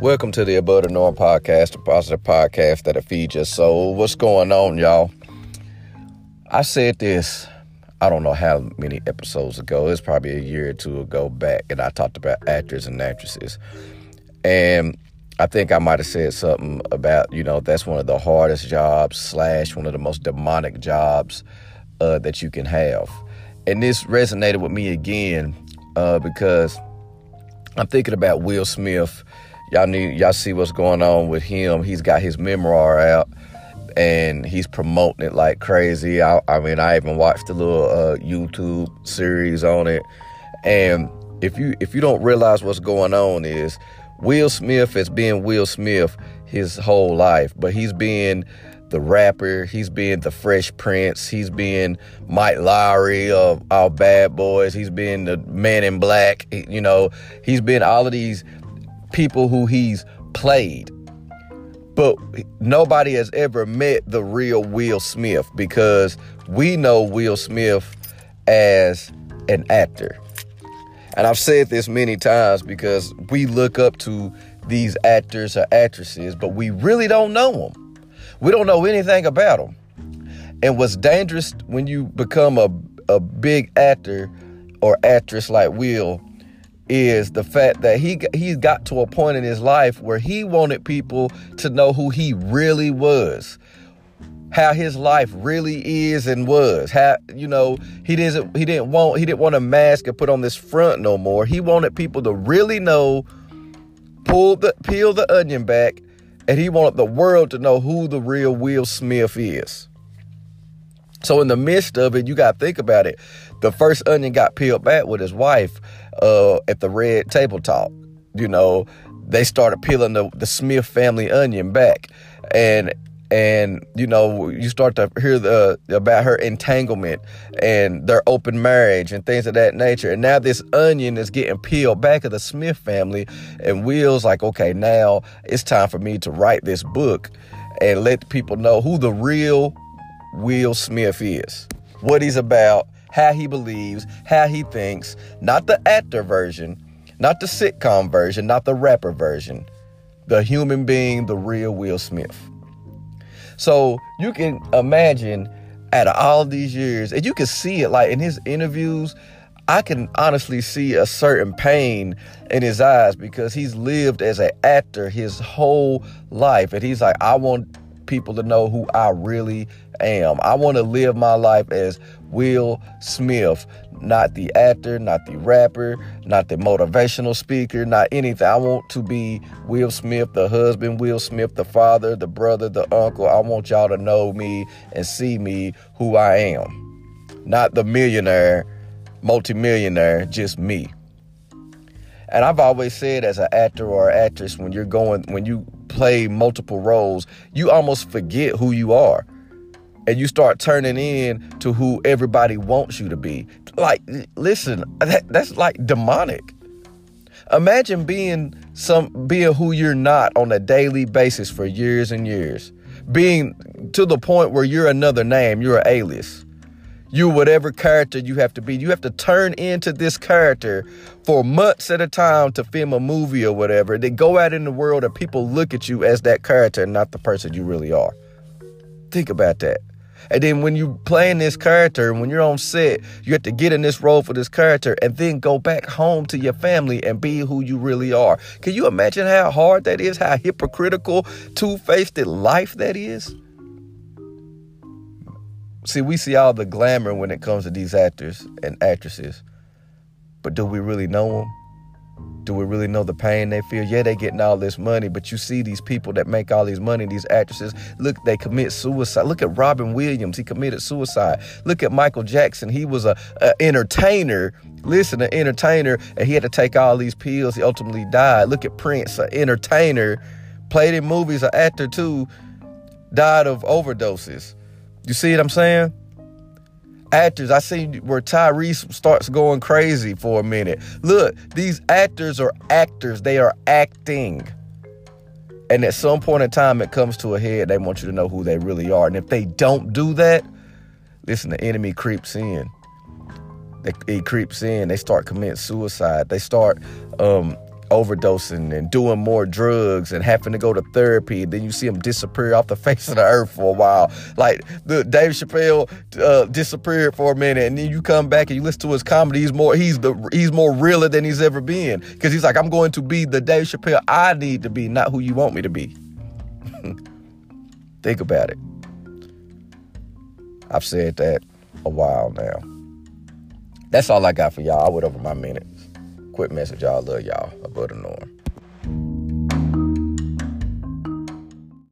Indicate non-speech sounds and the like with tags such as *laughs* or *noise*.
Welcome to the Above the Norm podcast, a positive podcast that'll feed your soul. What's going on, y'all? I said this, I don't know how many episodes ago. It's probably a year or two ago back, and I talked about actors and actresses. And I think I might have said something about, you know, that's one of the hardest jobs, slash, one of the most demonic jobs uh, that you can have. And this resonated with me again uh, because I'm thinking about Will Smith. Y'all need y'all see what's going on with him. He's got his memoir out and he's promoting it like crazy. I, I mean, I even watched a little uh, YouTube series on it. And if you if you don't realize what's going on is Will Smith has been Will Smith his whole life, but he's been the rapper, he's been the Fresh Prince, he's been Mike Lowrey of our Bad Boys, he's been the Man in Black, you know, he's been all of these people who he's played. But nobody has ever met the real Will Smith because we know Will Smith as an actor. And I've said this many times because we look up to these actors or actresses, but we really don't know them. We don't know anything about them. And what's dangerous when you become a, a big actor or actress like Will is the fact that he he got to a point in his life where he wanted people to know who he really was how his life really is and was how you know he didn't he didn't want he didn't want a mask and put on this front no more. He wanted people to really know pull the peel the onion back and he wanted the world to know who the real Will Smith is so in the midst of it you got to think about it the first onion got peeled back with his wife uh, at the red table talk. You know, they started peeling the, the Smith family onion back. And and you know you start to hear the about her entanglement and their open marriage and things of that nature and now this onion is getting peeled back of the smith family and will's like okay now it's time for me to write this book and let people know who the real will smith is what he's about how he believes, how he thinks, not the actor version, not the sitcom version, not the rapper version, the human being, the real Will Smith. So you can imagine out of all these years, and you can see it like in his interviews, I can honestly see a certain pain in his eyes because he's lived as an actor his whole life. And he's like, I want people to know who I really am. I want to live my life as Will Smith, not the actor, not the rapper, not the motivational speaker, not anything. I want to be Will Smith, the husband, Will Smith, the father, the brother, the uncle. I want y'all to know me and see me who I am. Not the millionaire, multimillionaire, just me. And I've always said as an actor or actress, when you're going, when you play multiple roles, you almost forget who you are. And you start turning in to who everybody wants you to be. Like, listen, that, that's like demonic. Imagine being some being who you're not on a daily basis for years and years. Being to the point where you're another name, you're an alias you whatever character you have to be. You have to turn into this character for months at a time to film a movie or whatever. Then go out in the world and people look at you as that character and not the person you really are. Think about that. And then when you playing this character, and when you're on set, you have to get in this role for this character and then go back home to your family and be who you really are. Can you imagine how hard that is? How hypocritical, two-faced life that is? See, we see all the glamour when it comes to these actors and actresses. But do we really know them? Do we really know the pain they feel? Yeah, they getting all this money, but you see these people that make all these money, these actresses, look, they commit suicide. Look at Robin Williams, he committed suicide. Look at Michael Jackson, he was a, a entertainer. Listen, an entertainer, and he had to take all these pills. He ultimately died. Look at Prince, an entertainer, played in movies, an actor too, died of overdoses. You see what I'm saying? Actors, I see where Tyrese starts going crazy for a minute. Look, these actors are actors, they are acting. And at some point in time, it comes to a head. They want you to know who they really are. And if they don't do that, listen, the enemy creeps in. It, creeps in. They start committing suicide. They start um, overdosing and doing more drugs and having to go to therapy. Then you see him disappear off the *laughs* face of the earth for a while. Like the Dave Chappelle uh, disappeared for a minute, and then you come back and you listen to his comedy. He's more he's the he's more realer than he's ever been because he's like I'm going to be the Dave Chappelle I need to be, not who you want me to be. *laughs* Think about it. I've said that a while now. That's all I got for y'all. I went over my minutes. Quick message, y'all. Love y'all above the norm.